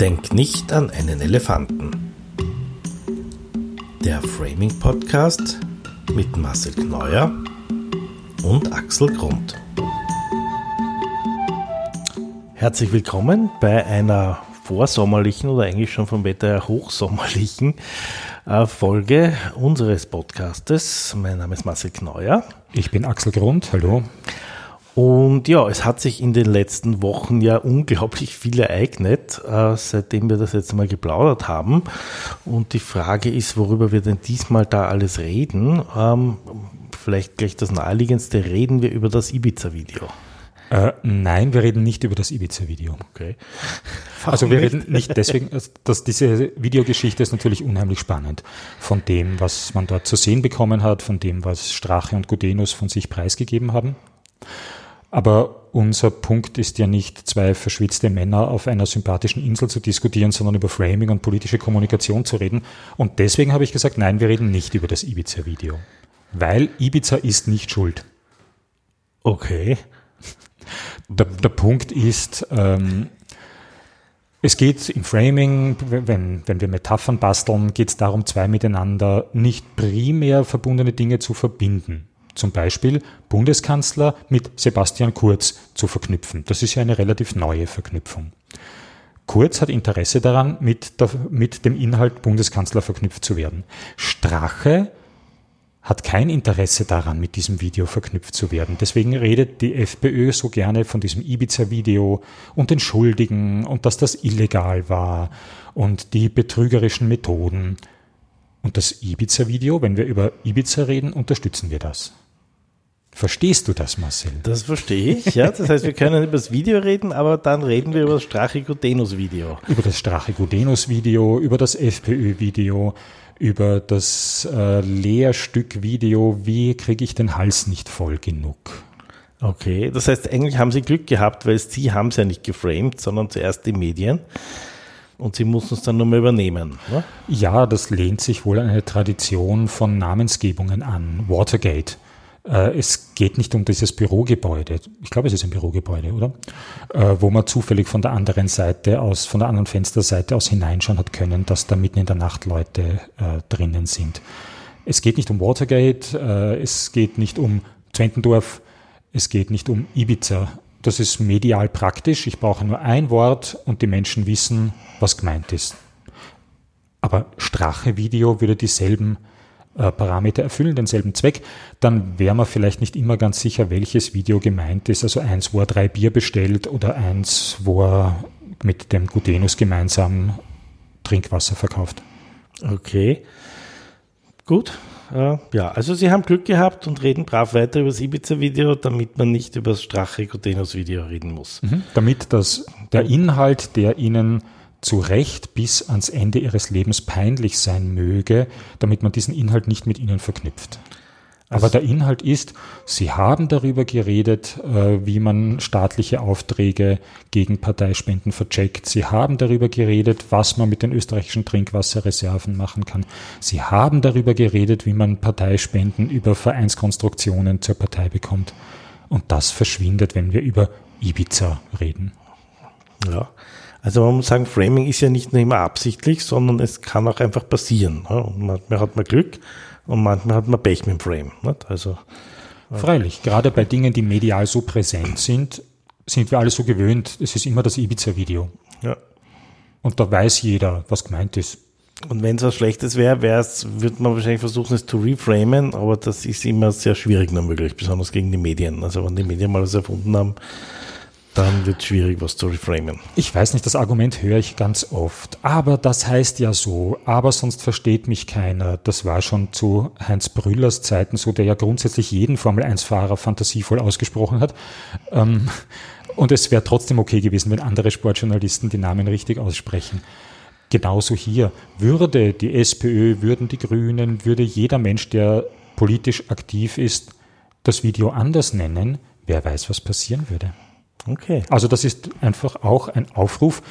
Denk nicht an einen Elefanten. Der Framing Podcast mit Marcel Kneuer und Axel Grund. Herzlich willkommen bei einer vorsommerlichen oder eigentlich schon vom Wetter her hochsommerlichen äh, Folge unseres Podcastes. Mein Name ist Marcel Kneuer. Ich bin Axel Grund, hallo. Und ja, es hat sich in den letzten Wochen ja unglaublich viel ereignet, äh, seitdem wir das jetzt mal geplaudert haben. Und die Frage ist, worüber wir denn diesmal da alles reden. Ähm, vielleicht gleich das naheliegendste, reden wir über das Ibiza-Video. Äh, nein, wir reden nicht über das Ibiza-Video. Okay. Also wir reden nicht deswegen, dass diese Videogeschichte ist natürlich unheimlich spannend. Von dem, was man dort zu sehen bekommen hat, von dem, was Strache und Gudenus von sich preisgegeben haben. Aber unser Punkt ist ja nicht, zwei verschwitzte Männer auf einer sympathischen Insel zu diskutieren, sondern über Framing und politische Kommunikation zu reden. Und deswegen habe ich gesagt, nein, wir reden nicht über das Ibiza-Video. Weil Ibiza ist nicht schuld. Okay. Der, der Punkt ist, ähm, es geht im Framing, wenn, wenn wir Metaphern basteln, geht es darum, zwei miteinander nicht primär verbundene Dinge zu verbinden. Zum Beispiel Bundeskanzler mit Sebastian Kurz zu verknüpfen. Das ist ja eine relativ neue Verknüpfung. Kurz hat Interesse daran, mit, der, mit dem Inhalt Bundeskanzler verknüpft zu werden. Strache hat kein Interesse daran, mit diesem Video verknüpft zu werden. Deswegen redet die FPÖ so gerne von diesem Ibiza-Video und den Schuldigen und dass das illegal war und die betrügerischen Methoden. Und das Ibiza-Video, wenn wir über Ibiza reden, unterstützen wir das. Verstehst du das, Marcel? Das verstehe ich, ja. Das heißt, wir können über das Video reden, aber dann reden wir über das Strache-Gudenus-Video. Über das Strache-Gudenus-Video, über das FPÖ-Video, über das äh, Lehrstück-Video, wie kriege ich den Hals nicht voll genug. Okay, das heißt, eigentlich haben Sie Glück gehabt, weil Sie haben es ja nicht geframed, sondern zuerst die Medien. Und Sie mussten es dann nur mal übernehmen. Ne? Ja, das lehnt sich wohl an eine Tradition von Namensgebungen an. Watergate es geht nicht um dieses Bürogebäude. Ich glaube, es ist ein Bürogebäude, oder? Äh, wo man zufällig von der anderen Seite aus, von der anderen Fensterseite aus hineinschauen hat können, dass da mitten in der Nacht Leute äh, drinnen sind. Es geht nicht um Watergate, es geht nicht um Zwentendorf, es geht nicht um Ibiza. Das ist medial praktisch. Ich brauche nur ein Wort und die Menschen wissen, was gemeint ist. Aber Strache-Video würde dieselben äh, Parameter erfüllen, denselben Zweck, dann wäre man vielleicht nicht immer ganz sicher, welches Video gemeint ist. Also eins, wo er drei Bier bestellt oder eins, wo er mit dem Gutenus gemeinsam Trinkwasser verkauft. Okay. Gut. Äh, ja, also Sie haben Glück gehabt und reden brav weiter über das Ibiza-Video, damit man nicht über das Strache-Gutenus-Video reden muss. Mhm, damit das, der Inhalt, der Ihnen zu Recht bis ans Ende ihres Lebens peinlich sein möge, damit man diesen Inhalt nicht mit ihnen verknüpft. Also Aber der Inhalt ist, Sie haben darüber geredet, äh, wie man staatliche Aufträge gegen Parteispenden vercheckt. Sie haben darüber geredet, was man mit den österreichischen Trinkwasserreserven machen kann. Sie haben darüber geredet, wie man Parteispenden über Vereinskonstruktionen zur Partei bekommt. Und das verschwindet, wenn wir über Ibiza reden. Ja. Also man muss sagen, Framing ist ja nicht nur immer absichtlich, sondern es kann auch einfach passieren. Und manchmal hat man Glück und manchmal hat man Pech mit dem Frame. Also, Freilich, gerade bei Dingen, die medial so präsent sind, sind wir alle so gewöhnt, es ist immer das Ibiza-Video. Ja. Und da weiß jeder, was gemeint ist. Und wenn es was Schlechtes wäre, würde man wahrscheinlich versuchen, es zu reframen, aber das ist immer sehr schwierig nur möglich, besonders gegen die Medien. Also wenn die Medien mal was erfunden haben, dann wird es schwierig, was zu reframen. Ich weiß nicht, das Argument höre ich ganz oft. Aber das heißt ja so, aber sonst versteht mich keiner. Das war schon zu Heinz Brüllers Zeiten so, der ja grundsätzlich jeden Formel-1-Fahrer fantasievoll ausgesprochen hat. Ähm, und es wäre trotzdem okay gewesen, wenn andere Sportjournalisten die Namen richtig aussprechen. Genauso hier. Würde die SPÖ, würden die Grünen, würde jeder Mensch, der politisch aktiv ist, das Video anders nennen, wer weiß, was passieren würde. Okay. Also das ist einfach auch ein Aufruf.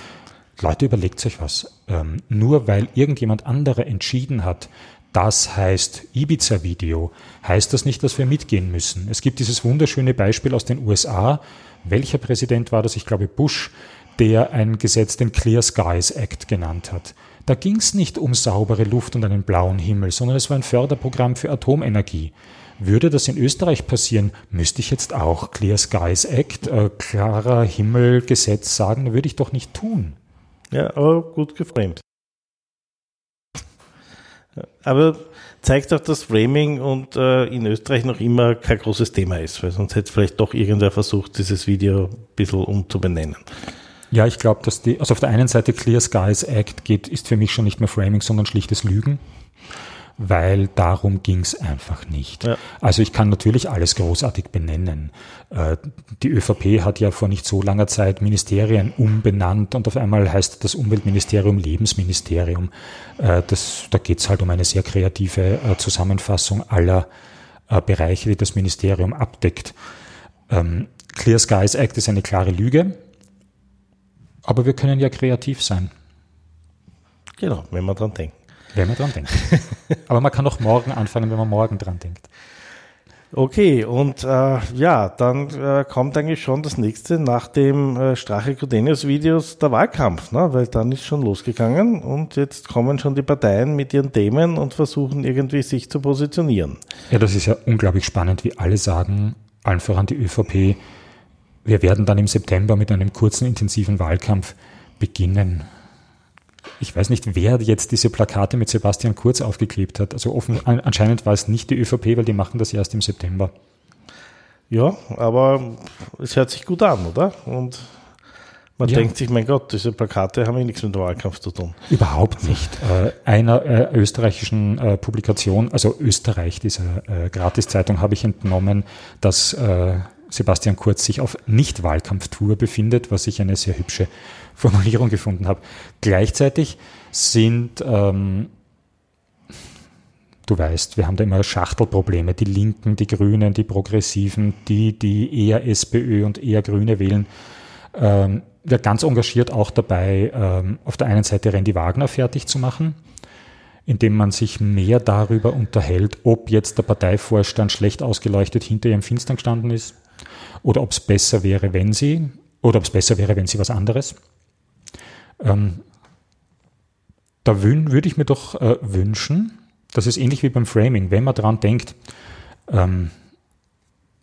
Leute, überlegt euch was. Ähm, nur weil irgendjemand anderer entschieden hat, das heißt Ibiza-Video, heißt das nicht, dass wir mitgehen müssen. Es gibt dieses wunderschöne Beispiel aus den USA. Welcher Präsident war das? Ich glaube Bush, der ein Gesetz den Clear Skies Act genannt hat. Da ging es nicht um saubere Luft und einen blauen Himmel, sondern es war ein Förderprogramm für Atomenergie. Würde das in Österreich passieren, müsste ich jetzt auch Clear Skies Act, äh, klarer Himmel Gesetz sagen, würde ich doch nicht tun. Ja, aber gut geframed. Aber zeigt auch, dass Framing und äh, in Österreich noch immer kein großes Thema ist, weil sonst hätte vielleicht doch irgendwer versucht, dieses Video ein bisschen umzubenennen. Ja, ich glaube, dass die, also auf der einen Seite Clear Skies Act geht, ist für mich schon nicht mehr Framing, sondern schlichtes Lügen weil darum ging es einfach nicht. Ja. Also ich kann natürlich alles großartig benennen. Äh, die ÖVP hat ja vor nicht so langer Zeit Ministerien umbenannt und auf einmal heißt das Umweltministerium Lebensministerium. Äh, das, da geht es halt um eine sehr kreative äh, Zusammenfassung aller Bereiche, die das Ministerium abdeckt. Ähm, Clear Skies Act ist eine klare Lüge, aber wir können ja kreativ sein. Genau, wenn wir dran denken. Wenn man dran denkt. Aber man kann auch morgen anfangen, wenn man morgen dran denkt. Okay, und äh, ja, dann äh, kommt eigentlich schon das nächste nach dem äh, Strache Codenius Videos der Wahlkampf, ne? weil dann ist schon losgegangen und jetzt kommen schon die Parteien mit ihren Themen und versuchen irgendwie sich zu positionieren. Ja, das ist ja unglaublich spannend, wie alle sagen, allen voran die ÖVP, wir werden dann im September mit einem kurzen, intensiven Wahlkampf beginnen ich weiß nicht, wer jetzt diese Plakate mit Sebastian Kurz aufgeklebt hat. Also offen, anscheinend war es nicht die ÖVP, weil die machen das erst im September. Ja, aber es hört sich gut an, oder? Und man ja. denkt sich, mein Gott, diese Plakate haben ja nichts mit dem Wahlkampf zu tun. Überhaupt nicht. Äh, einer äh, österreichischen äh, Publikation, also Österreich, dieser äh, Gratiszeitung, habe ich entnommen, dass äh, Sebastian Kurz sich auf Nicht-Wahlkampftour befindet, was ich eine sehr hübsche Formulierung gefunden habe. Gleichzeitig sind, ähm, du weißt, wir haben da immer Schachtelprobleme, die Linken, die Grünen, die Progressiven, die, die eher SPÖ und eher Grüne wählen. Ähm, wir ganz engagiert auch dabei, ähm, auf der einen Seite Randy Wagner fertig zu machen, indem man sich mehr darüber unterhält, ob jetzt der Parteivorstand schlecht ausgeleuchtet hinter ihrem Finstern gestanden ist oder ob es besser wäre, wenn sie, oder ob es besser wäre, wenn sie was anderes. Ähm, da würde ich mir doch äh, wünschen, das ist ähnlich wie beim Framing, wenn man daran denkt, ähm,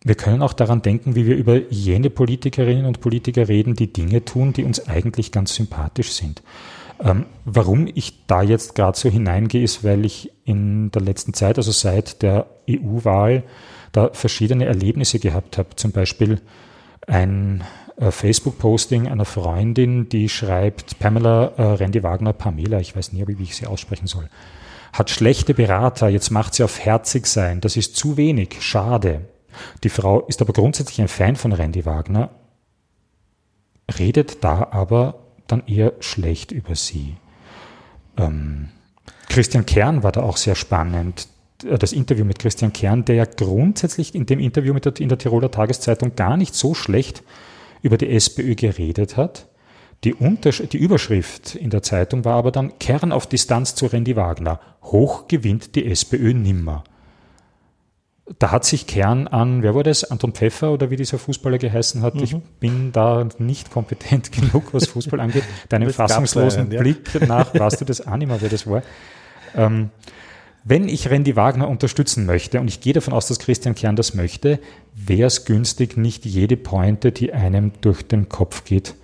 wir können auch daran denken, wie wir über jene Politikerinnen und Politiker reden, die Dinge tun, die uns eigentlich ganz sympathisch sind. Ähm, warum ich da jetzt gerade so hineingehe, ist, weil ich in der letzten Zeit, also seit der EU-Wahl, da verschiedene Erlebnisse gehabt habe. Zum Beispiel ein Facebook-Posting einer Freundin, die schreibt, Pamela äh, Randy Wagner, Pamela, ich weiß nie, wie ich sie aussprechen soll, hat schlechte Berater, jetzt macht sie auf herzig sein, das ist zu wenig, schade. Die Frau ist aber grundsätzlich ein Fan von Randy Wagner, redet da aber dann eher schlecht über sie. Ähm, Christian Kern war da auch sehr spannend. Äh, das Interview mit Christian Kern, der ja grundsätzlich in dem Interview mit der, in der Tiroler Tageszeitung gar nicht so schlecht über die SPÖ geredet hat. Die, Untersch die Überschrift in der Zeitung war aber dann Kern auf Distanz zu Randy Wagner. Hoch gewinnt die SPÖ nimmer. Da hat sich Kern an, wer war das? Anton Pfeffer oder wie dieser Fußballer geheißen hat. Mhm. Ich bin da nicht kompetent genug, was Fußball angeht. Deinem fassungslosen einen, ja. Blick nach, weißt du das auch nicht mehr, wer das war. Ähm, wenn ich Randy Wagner unterstützen möchte, und ich gehe davon aus, dass Christian Kern das möchte, wäre es günstig, nicht jede Pointe, die einem durch den Kopf geht,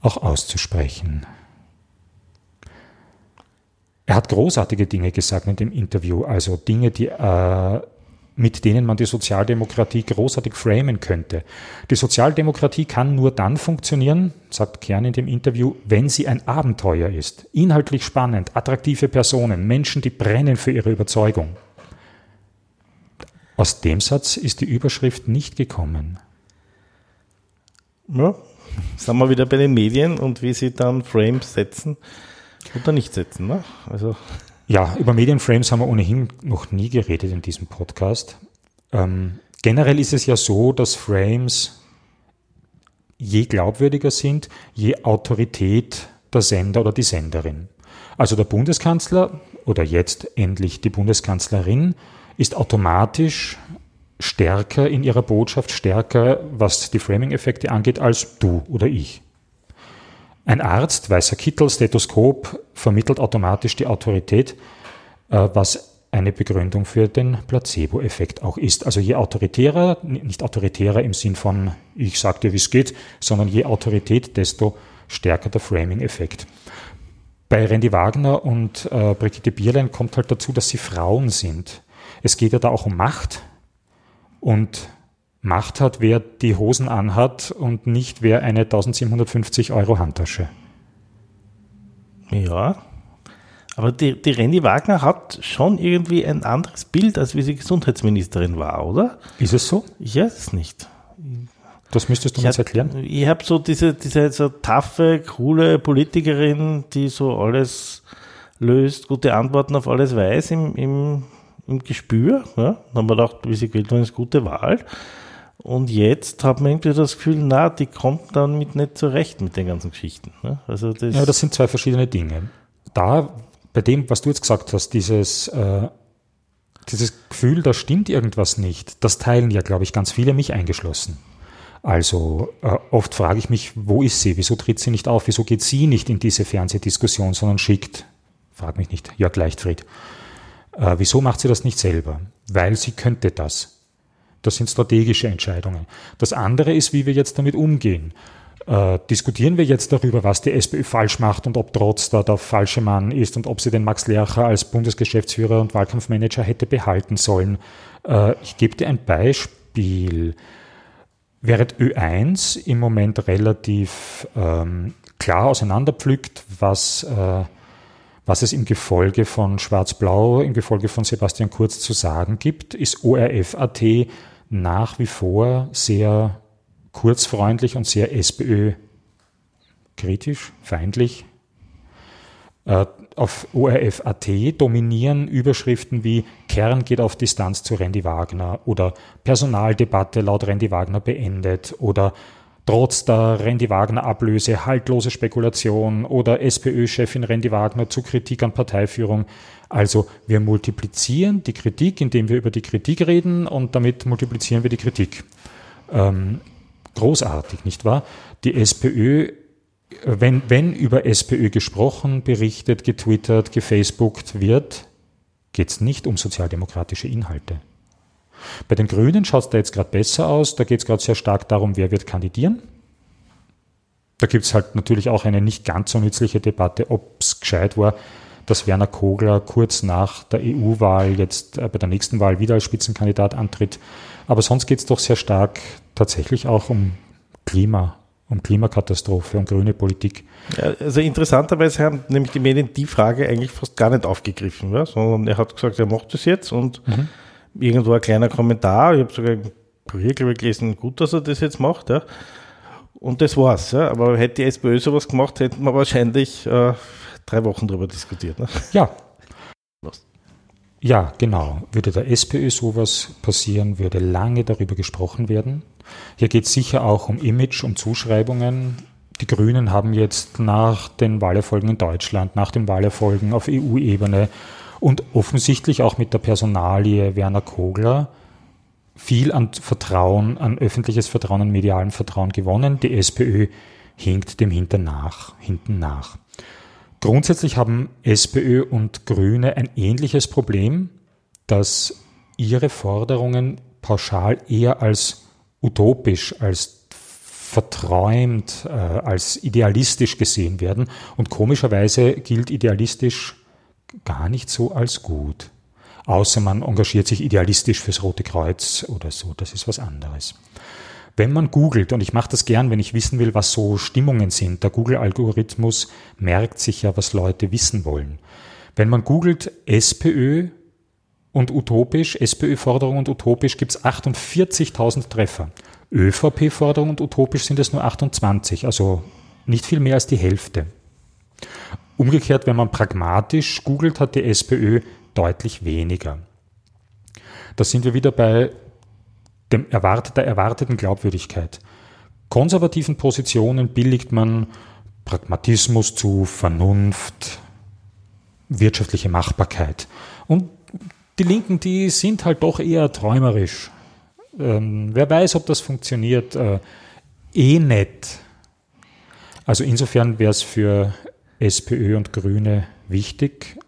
auch auszusprechen. Er hat großartige Dinge gesagt in dem Interview, also Dinge, die äh, mit denen man die Sozialdemokratie großartig framen könnte. Die Sozialdemokratie kann nur dann funktionieren, sagt Kern in dem Interview, wenn sie ein Abenteuer ist. Inhaltlich spannend, attraktive Personen, Menschen, die brennen für ihre Überzeugung. Aus dem Satz ist die Überschrift nicht gekommen. Ja, sind wir wieder bei den Medien und wie sie dann Frames setzen oder nicht setzen. Ne? Also ja, über Medienframes haben wir ohnehin noch nie geredet in diesem Podcast. Ähm, generell ist es ja so, dass Frames je glaubwürdiger sind, je Autorität der Sender oder die Senderin. Also der Bundeskanzler oder jetzt endlich die Bundeskanzlerin ist automatisch stärker in ihrer Botschaft, stärker, was die Framing-Effekte angeht, als du oder ich. Ein Arzt, weißer Kittel, Stethoskop, vermittelt automatisch die Autorität, äh, was eine Begründung für den Placebo-Effekt auch ist. Also je autoritärer, nicht autoritärer im Sinn von ich sag dir, wie es geht, sondern je Autorität, desto stärker der Framing-Effekt. Bei Randy Wagner und äh, Brigitte Bierlein kommt halt dazu, dass sie Frauen sind. Es geht ja da auch um Macht und Macht hat, wer die Hosen anhat und nicht wer eine 1750 Euro Handtasche. Ja, aber die, die Renny Wagner hat schon irgendwie ein anderes Bild, als wie sie Gesundheitsministerin war, oder? Ist es so? Ich weiß es nicht. Das müsstest du mir jetzt erklären. Ich habe so diese, diese so taffe, coole Politikerin, die so alles löst, gute Antworten auf alles weiß im, im, im Gespür. Ja? Dann haben wir gedacht, wie sie gewählt worden ist, gute Wahl. Und jetzt hat man irgendwie das Gefühl, na, die kommt damit nicht zurecht mit den ganzen Geschichten. Ne? Also das ja, das sind zwei verschiedene Dinge. Da bei dem, was du jetzt gesagt hast, dieses, äh, dieses Gefühl, da stimmt irgendwas nicht, das teilen ja, glaube ich, ganz viele, mich eingeschlossen. Also äh, oft frage ich mich, wo ist sie? Wieso tritt sie nicht auf? Wieso geht sie nicht in diese Fernsehdiskussion, sondern schickt, frag mich nicht, Jörg Leichtfried. Äh, wieso macht sie das nicht selber? Weil sie könnte das. Das sind strategische Entscheidungen. Das andere ist, wie wir jetzt damit umgehen. Äh, diskutieren wir jetzt darüber, was die SPÖ falsch macht und ob Trotz da der falsche Mann ist und ob sie den Max Lercher als Bundesgeschäftsführer und Wahlkampfmanager hätte behalten sollen. Äh, ich gebe dir ein Beispiel. Während Ö1 im Moment relativ ähm, klar auseinanderpflückt, was, äh, was es im Gefolge von Schwarz-Blau, im Gefolge von Sebastian Kurz zu sagen gibt, ist ORF.at nach wie vor sehr kurzfreundlich und sehr SPÖ-kritisch, feindlich. Äh, auf ORF.at dominieren Überschriften wie Kern geht auf Distanz zu Randy Wagner oder Personaldebatte laut Randy Wagner beendet oder trotz der Randy Wagner Ablöse haltlose Spekulation oder SPÖ-Chefin Randy Wagner zu Kritik an Parteiführung. Also wir multiplizieren die Kritik, indem wir über die Kritik reden und damit multiplizieren wir die Kritik. Ähm, großartig, nicht wahr? Die SPÖ, wenn, wenn über SPÖ gesprochen, berichtet, getwittert, gefacebookt wird, geht es nicht um sozialdemokratische Inhalte. Bei den Grünen schaut es da jetzt gerade besser aus. Da geht es gerade sehr stark darum, wer wird kandidieren. Da gibt es halt natürlich auch eine nicht ganz so nützliche Debatte, ob es gescheit war, dass Werner Kogler kurz nach der EU-Wahl jetzt äh, bei der nächsten Wahl wieder als Spitzenkandidat antritt. Aber sonst geht es doch sehr stark tatsächlich auch um Klima, um Klimakatastrophe, um grüne Politik. Also interessanterweise haben nämlich die Medien die Frage eigentlich fast gar nicht aufgegriffen, ja, sondern er hat gesagt, er macht das jetzt und mhm. Irgendwo ein kleiner Kommentar, ich habe sogar im Kurier gelesen, gut, dass er das jetzt macht, ja. Und das war's, ja. Aber hätte die SPÖ sowas gemacht, hätten wir wahrscheinlich äh, drei Wochen darüber diskutiert. Ne? Ja. Was? Ja, genau. Würde der SPÖ sowas passieren, würde lange darüber gesprochen werden. Hier geht es sicher auch um Image, um Zuschreibungen. Die Grünen haben jetzt nach den Wahlerfolgen in Deutschland, nach den Wahlerfolgen auf EU-Ebene und offensichtlich auch mit der Personalie Werner Kogler viel an Vertrauen, an öffentliches Vertrauen, an medialen Vertrauen gewonnen. Die SPÖ hinkt dem hinten nach, hinten nach. Grundsätzlich haben SPÖ und Grüne ein ähnliches Problem, dass ihre Forderungen pauschal eher als utopisch, als verträumt, äh, als idealistisch gesehen werden. Und komischerweise gilt idealistisch gar nicht so als gut. Außer man engagiert sich idealistisch fürs Rote Kreuz oder so. Das ist was anderes. Wenn man googelt, und ich mache das gern, wenn ich wissen will, was so Stimmungen sind, der Google-Algorithmus merkt sich ja, was Leute wissen wollen. Wenn man googelt SPÖ und utopisch, SPÖ-Forderung und utopisch, gibt es 48.000 Treffer. ÖVP-Forderung und utopisch sind es nur 28, also nicht viel mehr als die Hälfte. Umgekehrt, wenn man pragmatisch googelt, hat die SPÖ deutlich weniger. Da sind wir wieder bei dem erwart der erwarteten Glaubwürdigkeit. Konservativen Positionen billigt man Pragmatismus zu, Vernunft, wirtschaftliche Machbarkeit. Und die Linken, die sind halt doch eher träumerisch. Ähm, wer weiß, ob das funktioniert. Äh, eh nett. Also insofern wäre es für SPÖ und Grüne wichtig,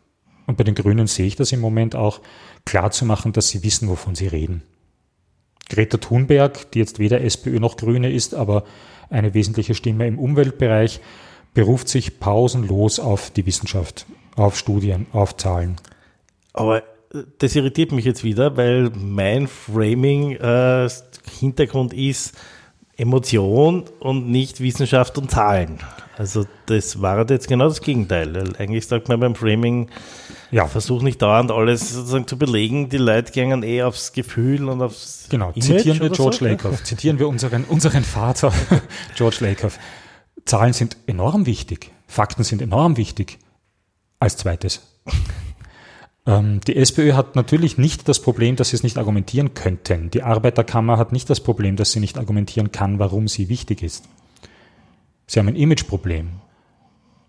und bei den Grünen sehe ich das im Moment auch, klar zu machen, dass sie wissen, wovon sie reden. Greta Thunberg, die jetzt weder SPÖ noch Grüne ist, aber eine wesentliche Stimme im Umweltbereich, beruft sich pausenlos auf die Wissenschaft, auf Studien, auf Zahlen. Aber äh, das irritiert mich jetzt wieder, weil mein Framing äh, Hintergrund ist Emotion und nicht Wissenschaft und Zahlen. Also das war jetzt genau das Gegenteil. Eigentlich sagt man beim Framing, ja. versuch nicht dauernd alles sozusagen zu belegen. Die Leute gehen eh aufs Gefühl und aufs Genau, Image zitieren wir George so? Lakoff, zitieren wir unseren, unseren Vater George Lakoff. Zahlen sind enorm wichtig, Fakten sind enorm wichtig. Als zweites. Ähm, die SPÖ hat natürlich nicht das Problem, dass sie es nicht argumentieren könnten. Die Arbeiterkammer hat nicht das Problem, dass sie nicht argumentieren kann, warum sie wichtig ist. Sie haben ein Imageproblem.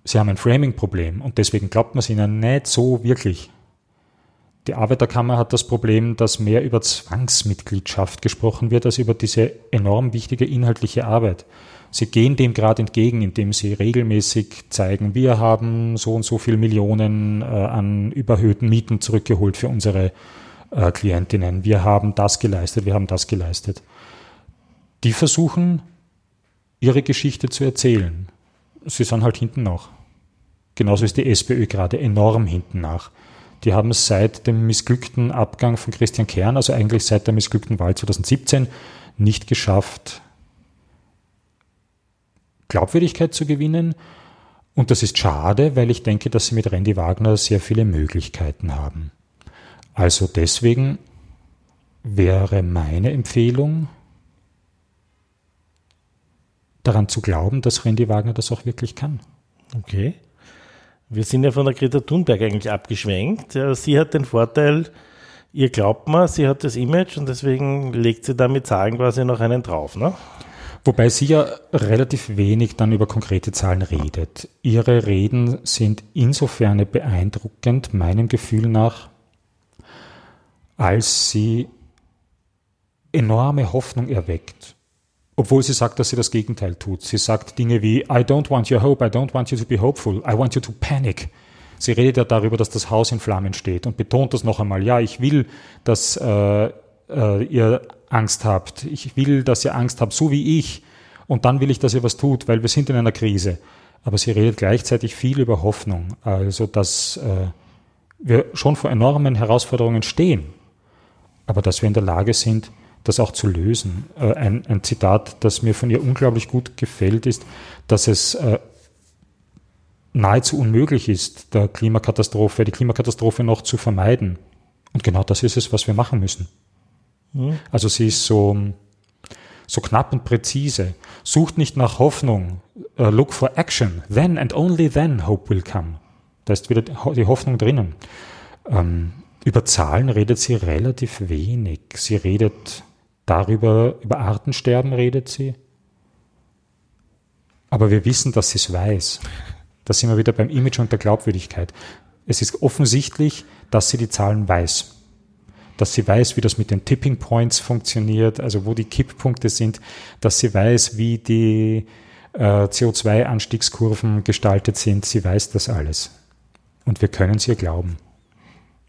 Sie haben ein Framing-Problem und deswegen glaubt man es ihnen nicht so wirklich. Die Arbeiterkammer hat das Problem, dass mehr über Zwangsmitgliedschaft gesprochen wird, als über diese enorm wichtige inhaltliche Arbeit. Sie gehen dem gerade entgegen, indem sie regelmäßig zeigen, wir haben so und so viele Millionen äh, an überhöhten Mieten zurückgeholt für unsere äh, Klientinnen. Wir haben das geleistet, wir haben das geleistet. Die versuchen, ihre Geschichte zu erzählen. Sie sind halt hinten nach. Genauso ist die SPÖ gerade enorm hinten nach. Die haben es seit dem missglückten Abgang von Christian Kern, also eigentlich seit der missglückten Wahl 2017, nicht geschafft, Glaubwürdigkeit zu gewinnen. Und das ist schade, weil ich denke, dass sie mit Randy Wagner sehr viele Möglichkeiten haben. Also deswegen wäre meine Empfehlung, daran zu glauben, dass Randy Wagner das auch wirklich kann. Okay. Wir sind ja von der Greta Thunberg eigentlich abgeschwenkt. Sie hat den Vorteil, ihr glaubt mal, sie hat das Image und deswegen legt sie da mit Zahlen quasi noch einen drauf, ne? Wobei sie ja relativ wenig dann über konkrete Zahlen redet. Ihre Reden sind insofern beeindruckend, meinem Gefühl nach, als sie enorme Hoffnung erweckt. Obwohl sie sagt, dass sie das Gegenteil tut. Sie sagt Dinge wie, I don't want your hope, I don't want you to be hopeful, I want you to panic. Sie redet ja darüber, dass das Haus in Flammen steht und betont das noch einmal. Ja, ich will, dass äh, äh, ihr Angst habt. Ich will, dass ihr Angst habt, so wie ich. Und dann will ich, dass ihr was tut, weil wir sind in einer Krise. Aber sie redet gleichzeitig viel über Hoffnung. Also, dass äh, wir schon vor enormen Herausforderungen stehen. Aber dass wir in der Lage sind, das auch zu lösen. Äh, ein, ein, Zitat, das mir von ihr unglaublich gut gefällt, ist, dass es äh, nahezu unmöglich ist, der Klimakatastrophe, die Klimakatastrophe noch zu vermeiden. Und genau das ist es, was wir machen müssen. Mhm. Also sie ist so, so knapp und präzise. Sucht nicht nach Hoffnung. Uh, look for action. Then and only then hope will come. Da ist wieder die Hoffnung drinnen. Ähm, über Zahlen redet sie relativ wenig. Sie redet darüber, über Artensterben redet sie. Aber wir wissen, dass sie es weiß. Da sind wir wieder beim Image und der Glaubwürdigkeit. Es ist offensichtlich, dass sie die Zahlen weiß dass sie weiß, wie das mit den Tipping Points funktioniert, also wo die Kipppunkte sind, dass sie weiß, wie die äh, CO2-Anstiegskurven gestaltet sind. Sie weiß das alles. Und wir können es ihr glauben.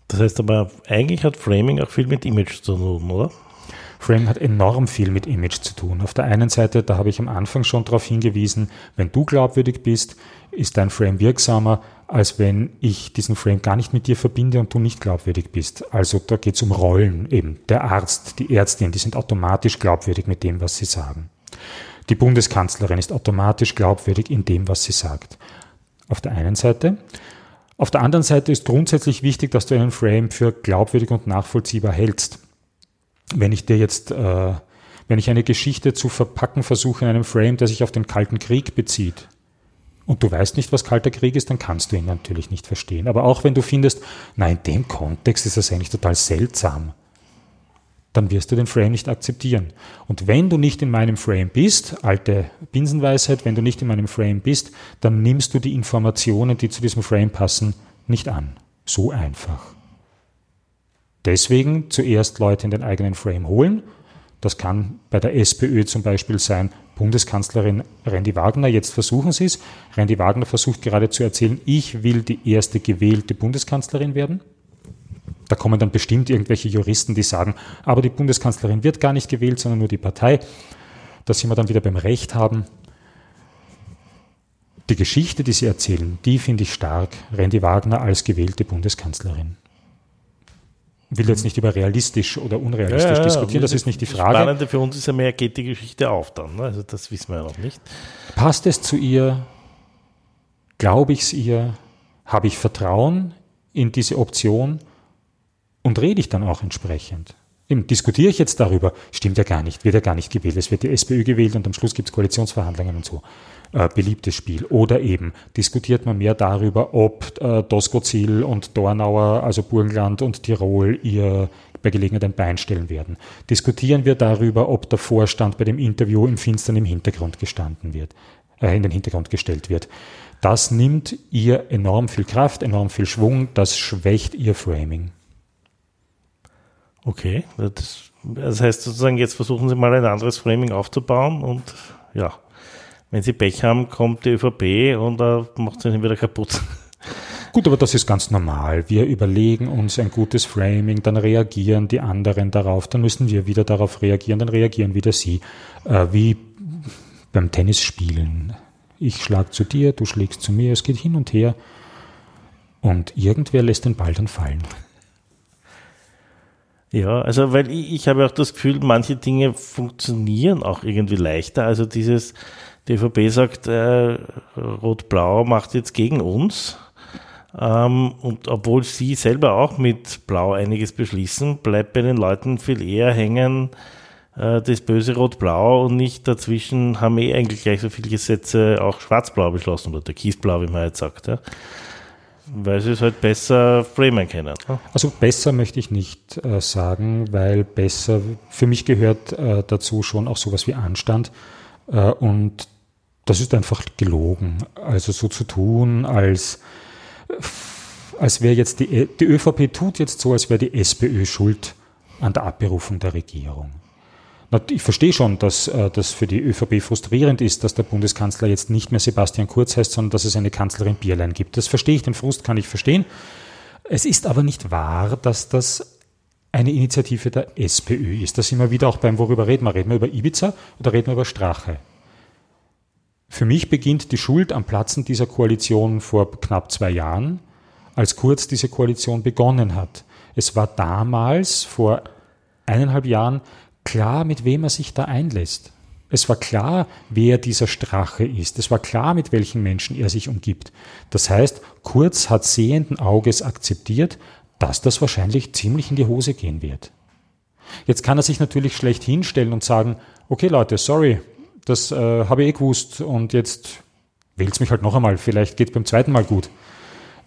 Das heißt aber, eigentlich hat Framing auch viel mit Image zu tun, oder? Framing hat enorm viel mit Image zu tun. Auf der einen Seite, da habe ich am Anfang schon darauf hingewiesen, wenn du glaubwürdig bist, ist dein Frame wirksamer, als wenn ich diesen Frame gar nicht mit dir verbinde und du nicht glaubwürdig bist. Also da geht es um Rollen eben. Der Arzt, die Ärztin, die sind automatisch glaubwürdig mit dem, was sie sagen. Die Bundeskanzlerin ist automatisch glaubwürdig in dem, was sie sagt. Auf der einen Seite. Auf der anderen Seite ist grundsätzlich wichtig, dass du einen Frame für glaubwürdig und nachvollziehbar hältst. Wenn ich dir jetzt, äh, wenn ich eine Geschichte zu verpacken versuche in einem Frame, der sich auf den Kalten Krieg bezieht, und du weißt nicht, was Kalter Krieg ist, dann kannst du ihn natürlich nicht verstehen. Aber auch wenn du findest, nein, in dem Kontext ist das eigentlich total seltsam, dann wirst du den Frame nicht akzeptieren. Und wenn du nicht in meinem Frame bist, alte Binsenweisheit, wenn du nicht in meinem Frame bist, dann nimmst du die Informationen, die zu diesem Frame passen, nicht an. So einfach. Deswegen zuerst Leute in den eigenen Frame holen. Das kann bei der SPÖ zum Beispiel sein, Bundeskanzlerin Randy Wagner, jetzt versuchen Sie es. Randy Wagner versucht gerade zu erzählen, ich will die erste gewählte Bundeskanzlerin werden. Da kommen dann bestimmt irgendwelche Juristen, die sagen, aber die Bundeskanzlerin wird gar nicht gewählt, sondern nur die Partei. Da sind wir dann wieder beim Recht haben. Die Geschichte, die Sie erzählen, die finde ich stark. Randy Wagner als gewählte Bundeskanzlerin. Will jetzt nicht über realistisch oder unrealistisch ja, diskutieren, das ist nicht die Frage. Das Spannende für uns ist ja mehr, geht die Geschichte auf dann? Ne? Also das wissen wir ja noch nicht. Passt es zu ihr? Glaube ich es ihr? Habe ich Vertrauen in diese Option? Und rede ich dann auch entsprechend? Eben, diskutiere ich jetzt darüber? Stimmt ja gar nicht, wird ja gar nicht gewählt. Es wird die SPÖ gewählt und am Schluss gibt es Koalitionsverhandlungen und so äh, beliebtes Spiel. Oder eben diskutiert man mehr darüber, ob äh, Doskozil und Dornauer, also Burgenland und Tirol, ihr bei Gelegenheit ein Bein stellen werden. Diskutieren wir darüber, ob der Vorstand bei dem Interview im Finstern im Hintergrund gestanden wird, äh, in den Hintergrund gestellt wird. Das nimmt ihr enorm viel Kraft, enorm viel Schwung, das schwächt ihr Framing. Okay, das, das heißt sozusagen, jetzt versuchen Sie mal ein anderes Framing aufzubauen und ja, wenn sie Pech haben, kommt die ÖVP und da äh, macht sie ihn wieder kaputt. Gut, aber das ist ganz normal. Wir überlegen uns ein gutes Framing, dann reagieren die anderen darauf, dann müssen wir wieder darauf reagieren, dann reagieren wieder sie. Äh, wie beim Tennisspielen. Ich schlag zu dir, du schlägst zu mir, es geht hin und her. Und irgendwer lässt den Ball dann fallen. Ja, also weil ich, ich habe auch das Gefühl, manche Dinge funktionieren auch irgendwie leichter. Also dieses, die ÖVP sagt, äh, Rot-Blau macht jetzt gegen uns. Ähm, und obwohl sie selber auch mit Blau einiges beschließen, bleibt bei den Leuten viel eher hängen äh, das böse Rot-Blau und nicht dazwischen haben eh eigentlich gleich so viele Gesetze auch Schwarz-Blau beschlossen oder Türkis-Blau, wie man jetzt sagt. Ja. Weil sie es halt besser framen können. Ne? Also besser möchte ich nicht äh, sagen, weil besser, für mich gehört äh, dazu schon auch sowas wie Anstand. Äh, und das ist einfach gelogen. Also so zu tun, als, als wäre jetzt die, die ÖVP tut jetzt so, als wäre die SPÖ schuld an der Abberufung der Regierung. Ich verstehe schon, dass äh, das für die ÖVP frustrierend ist, dass der Bundeskanzler jetzt nicht mehr Sebastian Kurz heißt, sondern dass es eine Kanzlerin Bierlein gibt. Das verstehe ich, den Frust kann ich verstehen. Es ist aber nicht wahr, dass das eine Initiative der SPÖ ist. Da sind wir wieder auch beim, worüber reden wir? Reden wir über Ibiza oder reden wir über Strache? Für mich beginnt die Schuld am Platzen dieser Koalition vor knapp zwei Jahren, als Kurz diese Koalition begonnen hat. Es war damals, vor eineinhalb Jahren, klar, mit wem er sich da einlässt. Es war klar, wer dieser Strache ist. Es war klar, mit welchen Menschen er sich umgibt. Das heißt, Kurz hat sehenden Auges akzeptiert, dass das wahrscheinlich ziemlich in die Hose gehen wird. Jetzt kann er sich natürlich schlecht hinstellen und sagen, okay Leute, sorry, das äh, habe ich eh gewusst und jetzt wählt mich halt noch einmal. Vielleicht geht beim zweiten Mal gut.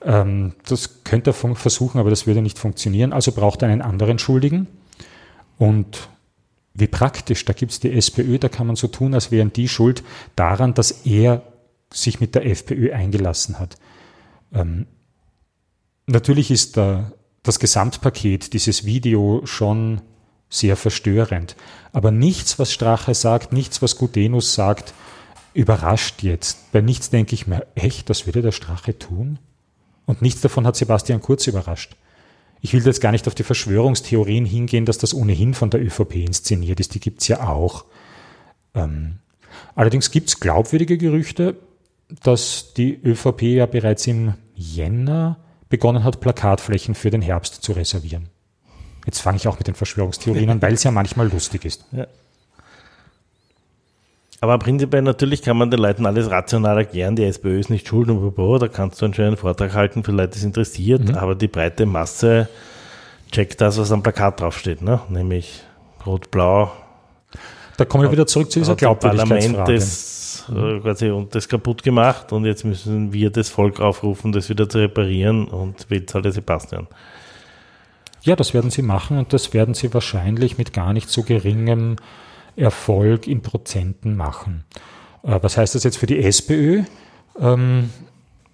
Ähm, das könnte er versuchen, aber das würde nicht funktionieren. Also braucht er einen anderen Schuldigen. Und wie praktisch, da gibt es die SPÖ, da kann man so tun, als wären die schuld daran, dass er sich mit der FPÖ eingelassen hat. Ähm, natürlich ist da das Gesamtpaket, dieses Video schon sehr verstörend. Aber nichts, was Strache sagt, nichts, was Gutenus sagt, überrascht jetzt. Bei nichts denke ich mir, echt, das würde der Strache tun? Und nichts davon hat Sebastian Kurz überrascht. Ich will jetzt gar nicht auf die Verschwörungstheorien hingehen, dass das ohnehin von der ÖVP inszeniert ist. Die gibt's ja auch. Ähm, allerdings gibt's glaubwürdige Gerüchte, dass die ÖVP ja bereits im Jänner begonnen hat, Plakatflächen für den Herbst zu reservieren. Jetzt fange ich auch mit den Verschwörungstheorien an, weil es ja manchmal lustig ist. Ja. Aber prinzipiell natürlich kann man den Leuten alles rational erklären, die SPÖ ist nicht schuld und boah, da kannst du einen schönen Vortrag halten für Leute, die es interessiert, mhm. aber die breite Masse checkt das, was am Plakat draufsteht, ne? nämlich rot-blau. Da kommen wir wieder zurück zu dieser Glaubwürdigkeitsfrage. Parlament das, äh, quasi, und das kaputt gemacht und jetzt müssen wir das Volk aufrufen, das wieder zu reparieren und wählt halt Sebastian. Ja, das werden sie machen und das werden sie wahrscheinlich mit gar nicht so geringem Erfolg in Prozenten machen. Äh, was heißt das jetzt für die SPÖ? Ähm,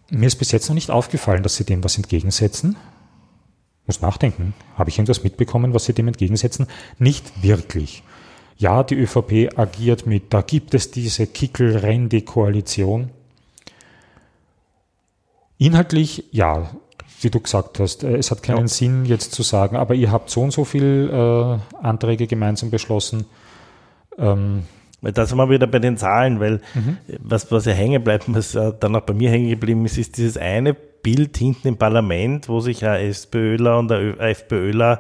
Mir ist bis jetzt noch nicht aufgefallen, dass sie dem was entgegensetzen. Muss nachdenken. Habe ich irgendwas mitbekommen, was sie dem entgegensetzen? Nicht wirklich. Ja, die ÖVP agiert mit, da gibt es diese Kickel-Rende-Koalition. Inhaltlich, ja, wie du gesagt hast, äh, es hat keinen ja. Sinn jetzt zu sagen, aber ihr habt so und so viele äh, Anträge gemeinsam beschlossen. Ähm, da sind wir wieder bei den Zahlen, weil mhm. was, was ja hängen bleibt, was dann auch bei mir hängen geblieben ist, ist dieses eine Bild hinten im Parlament, wo sich ein SPÖler und ein FPÖler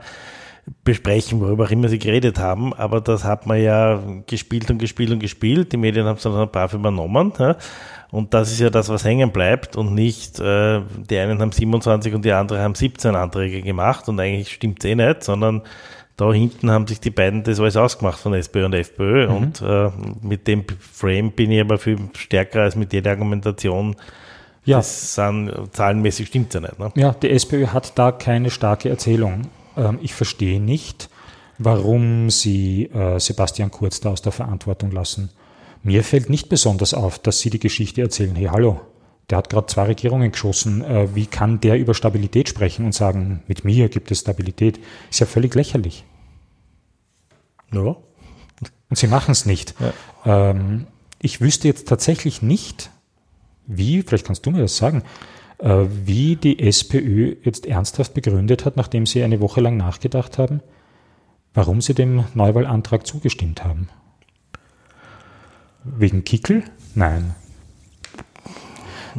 besprechen, worüber auch immer sie geredet haben. Aber das hat man ja gespielt und gespielt und gespielt. Die Medien haben es dann brav übernommen. Ja. Und das ist ja das, was hängen bleibt und nicht, äh, die einen haben 27 und die anderen haben 17 Anträge gemacht und eigentlich stimmt es eh nicht, sondern da hinten haben sich die beiden das alles ausgemacht von SPÖ und FPÖ mhm. und äh, mit dem Frame bin ich aber viel stärker als mit jeder Argumentation. Ja. Das sind, zahlenmäßig stimmt es ja nicht. Ne? Ja, die SPÖ hat da keine starke Erzählung. Ähm, ich verstehe nicht, warum sie äh, Sebastian Kurz da aus der Verantwortung lassen. Mir fällt nicht besonders auf, dass sie die Geschichte erzählen, hey hallo, der hat gerade zwei Regierungen geschossen, äh, wie kann der über Stabilität sprechen und sagen, mit mir gibt es Stabilität? Ist ja völlig lächerlich. Ja. Und sie machen es nicht. Ja. Ähm, ich wüsste jetzt tatsächlich nicht, wie, vielleicht kannst du mir das sagen, äh, wie die SPÖ jetzt ernsthaft begründet hat, nachdem sie eine Woche lang nachgedacht haben, warum sie dem Neuwahlantrag zugestimmt haben. Wegen Kickel? Nein.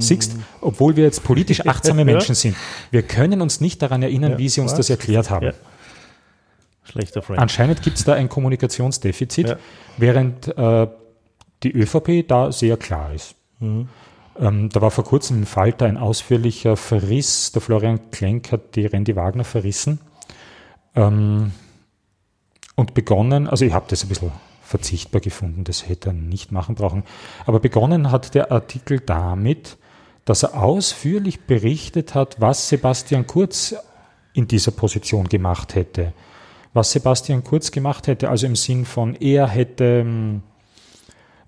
Siehst, obwohl wir jetzt politisch achtsame Menschen sind, wir können uns nicht daran erinnern, ja, wie sie uns was? das erklärt haben. Ja. Schlechter Freund. Anscheinend gibt es da ein Kommunikationsdefizit, ja. während äh, die ÖVP da sehr klar ist. Mhm. Ähm, da war vor kurzem im Falter ein ausführlicher Verriss. Der Florian Klenk hat die Randy Wagner verrissen ähm, und begonnen, also ich habe das ein bisschen verzichtbar gefunden, das hätte er nicht machen brauchen, aber begonnen hat der Artikel damit, dass er ausführlich berichtet hat, was Sebastian Kurz in dieser Position gemacht hätte. Was Sebastian Kurz gemacht hätte, also im Sinn von, er hätte ähm,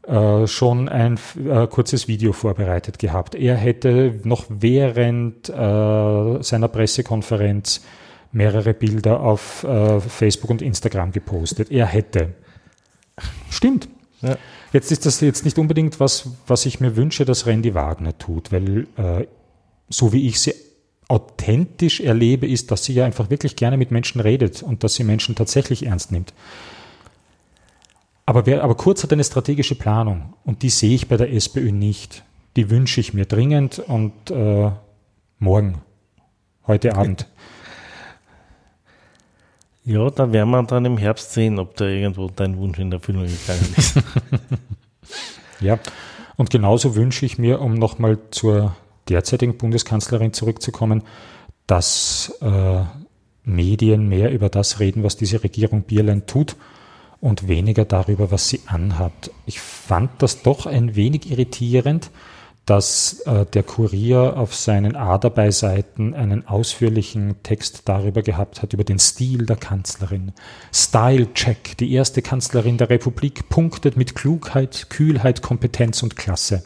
äh, schon ein äh, kurzes Video vorbereitet gehabt. Er hätte noch während äh, seiner Pressekonferenz mehrere Bilder auf äh, Facebook und Instagram gepostet. Er hätte. Stimmt. Ja. Jetzt ist das jetzt nicht unbedingt was, was ich mir wünsche, dass Randy Wagner tut, weil äh, so wie ich sie authentisch erlebe, ist, dass sie ja einfach wirklich gerne mit Menschen redet und dass sie Menschen tatsächlich ernst nimmt. Aber, wer, aber Kurz hat eine strategische Planung und die sehe ich bei der SPÖ nicht. Die wünsche ich mir dringend und äh, morgen, heute Abend. Ja, da werden wir dann im Herbst sehen, ob da irgendwo dein Wunsch in Erfüllung gegangen ist. ja, und genauso wünsche ich mir, um nochmal zur derzeitigen Bundeskanzlerin zurückzukommen, dass äh, Medien mehr über das reden, was diese Regierung Bierlein tut und weniger darüber, was sie anhat. Ich fand das doch ein wenig irritierend, dass äh, der Kurier auf seinen A dabei Seiten einen ausführlichen Text darüber gehabt hat, über den Stil der Kanzlerin. Style Check, die erste Kanzlerin der Republik, punktet mit Klugheit, Kühlheit, Kompetenz und Klasse.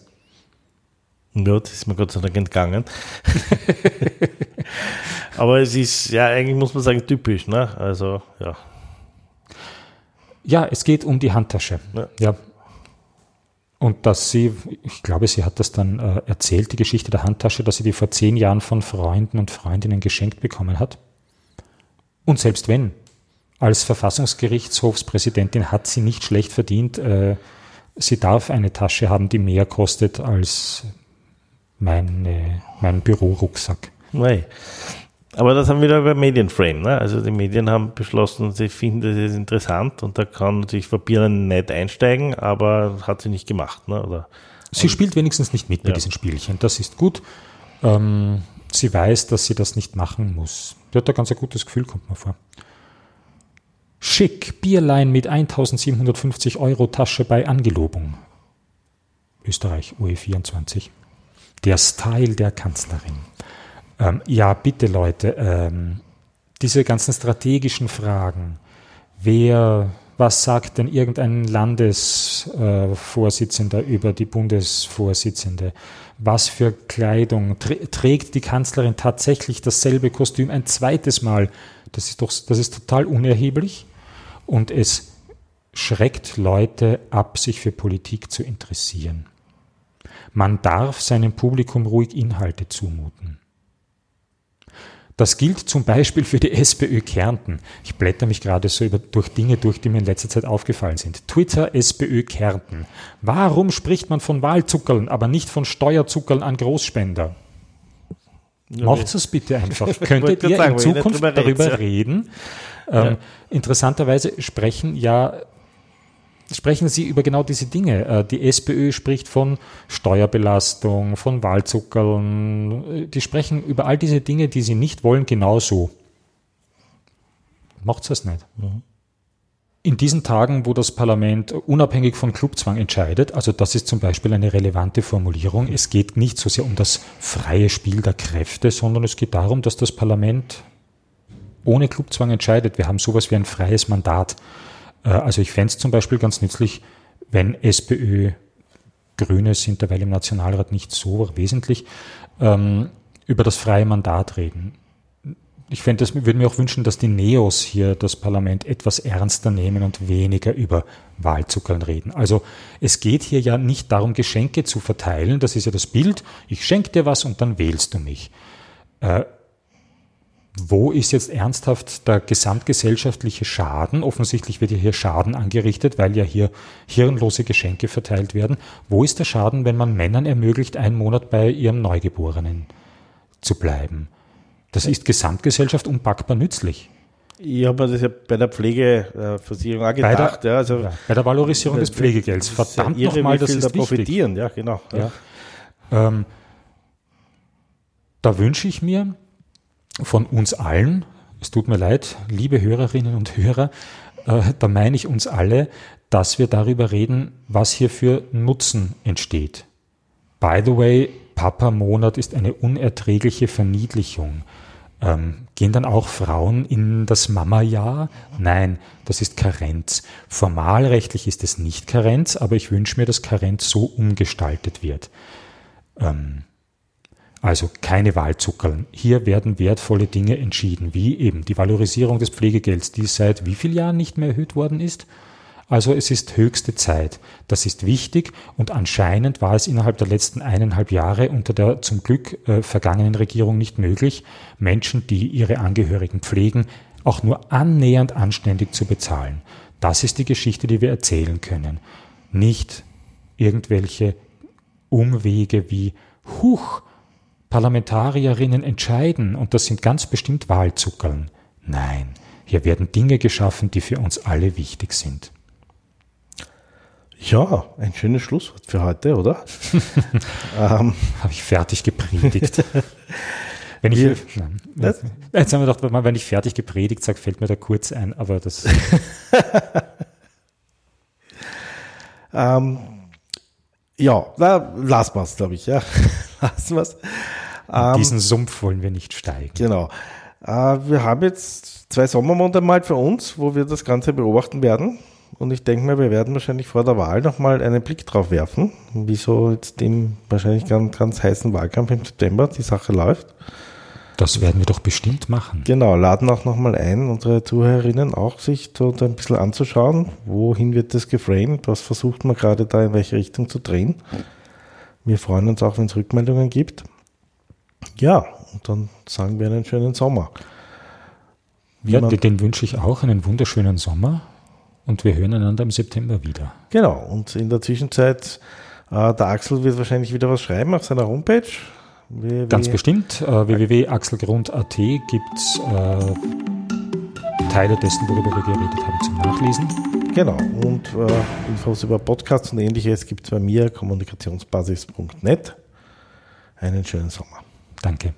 Ja, das ist mir Gott sei Dank entgangen. Aber es ist, ja, eigentlich muss man sagen, typisch, ne? Also, ja. Ja, es geht um die Handtasche. Ja. ja. Und dass sie, ich glaube, sie hat das dann äh, erzählt, die Geschichte der Handtasche, dass sie die vor zehn Jahren von Freunden und Freundinnen geschenkt bekommen hat. Und selbst wenn, als Verfassungsgerichtshofspräsidentin hat sie nicht schlecht verdient. Äh, sie darf eine Tasche haben, die mehr kostet als meine, mein Bürorucksack. Nein. Aber das haben wir wieder über Medienframe. Ne? Also die Medien haben beschlossen, sie finden das jetzt interessant und da kann natürlich Fabian nicht einsteigen, aber hat sie nicht gemacht. Ne? Oder, sie spielt wenigstens nicht mit bei ja. diesen Spielchen. Das ist gut. Ähm, sie weiß, dass sie das nicht machen muss. Die hat da ganz ein gutes Gefühl, kommt mir vor. Schick, Bierlein mit 1750 Euro Tasche bei Angelobung. Österreich, UE24. Der Style der Kanzlerin. Ähm, ja, bitte Leute, ähm, diese ganzen strategischen Fragen, wer Was sagt denn irgendein Landesvorsitzender äh, über die Bundesvorsitzende? Was für Kleidung? Trägt die Kanzlerin tatsächlich dasselbe Kostüm ein zweites Mal? Das ist doch, das ist total unerheblich. Und es schreckt Leute ab, sich für Politik zu interessieren. Man darf seinem Publikum ruhig Inhalte zumuten. Das gilt zum Beispiel für die SPÖ Kärnten. Ich blätter mich gerade so über, durch Dinge durch, die mir in letzter Zeit aufgefallen sind. Twitter SPÖ Kärnten. Warum spricht man von Wahlzuckerln, aber nicht von Steuerzuckerln an Großspender? Ja, Macht es bitte einfach. Könntet ihr sagen, in Zukunft darüber reden? Ähm, ja. Interessanterweise sprechen ja sprechen Sie über genau diese Dinge. Äh, die SPÖ spricht von Steuerbelastung, von Wahlzuckerln. Die sprechen über all diese Dinge, die sie nicht wollen, genauso. Macht es nicht. Mhm. In diesen Tagen, wo das Parlament unabhängig von Clubzwang entscheidet, also das ist zum Beispiel eine relevante Formulierung, es geht nicht so sehr um das freie Spiel der Kräfte, sondern es geht darum, dass das Parlament ohne Clubzwang entscheidet. Wir haben sowas wie ein freies Mandat. Äh, also ich fände es zum Beispiel ganz nützlich, wenn SPÖ, Grüne sind derweil im Nationalrat nicht so wesentlich, ähm, über das freie Mandat reden. Ich fände, das würde mir auch wünschen, dass die Neos hier das Parlament etwas ernster nehmen und weniger über Wahlzuckern reden. Also es geht hier ja nicht darum, Geschenke zu verteilen. Das ist ja das Bild. Ich schenke dir was und dann wählst du mich. Äh, wo ist jetzt ernsthaft der gesamtgesellschaftliche Schaden? Offensichtlich wird ja hier Schaden angerichtet, weil ja hier hirnlose Geschenke verteilt werden. Wo ist der Schaden, wenn man Männern ermöglicht, einen Monat bei ihrem Neugeborenen zu bleiben? Das ist Gesamtgesellschaft unpackbar nützlich. Ich habe mir das ja bei der Pflegeversicherung auch gedacht. Bei der, ja, also, ja, bei der Valorisierung des Pflegegelds. Verdammt ja nochmal, das ist da profitieren, ja, genau. Ja. Ähm, da wünsche ich mir, von uns allen, es tut mir leid, liebe Hörerinnen und Hörer, äh, da meine ich uns alle, dass wir darüber reden, was hier für Nutzen entsteht. By the way, Papa-Monat ist eine unerträgliche Verniedlichung. Ähm, gehen dann auch Frauen in das Mama-Jahr? Nein, das ist Karenz. Formalrechtlich ist es nicht Karenz, aber ich wünsche mir, dass Karenz so umgestaltet wird. Ähm, also keine Wahlzuckerln. Hier werden wertvolle Dinge entschieden, wie eben die Valorisierung des Pflegegelds, die seit wie vielen Jahren nicht mehr erhöht worden ist. Also es ist höchste Zeit. Das ist wichtig und anscheinend war es innerhalb der letzten eineinhalb Jahre unter der zum Glück äh, vergangenen Regierung nicht möglich, Menschen, die ihre Angehörigen pflegen, auch nur annähernd anständig zu bezahlen. Das ist die Geschichte, die wir erzählen können. Nicht irgendwelche Umwege wie, huch, Parlamentarierinnen entscheiden und das sind ganz bestimmt Wahlzuckerln. Nein, hier werden Dinge geschaffen, die für uns alle wichtig sind. Ja, ein schönes Schlusswort für heute, oder? ähm, Habe ich fertig gepredigt. wenn ich, Wir, jetzt haben wir gedacht, wenn ich fertig gepredigt sage, fällt mir da kurz ein, aber das. ähm, ja, na, lassen wir es, glaube ich, ja. lassen wir es. In ähm, diesen Sumpf wollen wir nicht steigen. Genau. Äh, wir haben jetzt zwei Sommermonate mal für uns, wo wir das Ganze beobachten werden. Und ich denke mal, wir werden wahrscheinlich vor der Wahl nochmal einen Blick drauf werfen, wieso jetzt dem wahrscheinlich ganz, ganz heißen Wahlkampf im September die Sache läuft. Das werden wir doch bestimmt machen. Genau, laden auch nochmal ein, unsere Zuhörerinnen auch sich dort ein bisschen anzuschauen, wohin wird das geframed, was versucht man gerade da in welche Richtung zu drehen. Wir freuen uns auch, wenn es Rückmeldungen gibt. Ja, und dann sagen wir einen schönen Sommer. Wie ja, den, wünsche ich auch, einen wunderschönen Sommer und wir hören einander im September wieder. Genau, und in der Zwischenzeit, äh, der Axel wird wahrscheinlich wieder was schreiben auf seiner Homepage. Wie, Ganz bestimmt. Äh, www.axelgrund.at gibt es äh, Teile dessen, worüber wir geredet haben, zum Nachlesen. Genau, und äh, Infos über Podcasts und ähnliches gibt es bei mir, kommunikationsbasis.net. Einen schönen Sommer. Danke.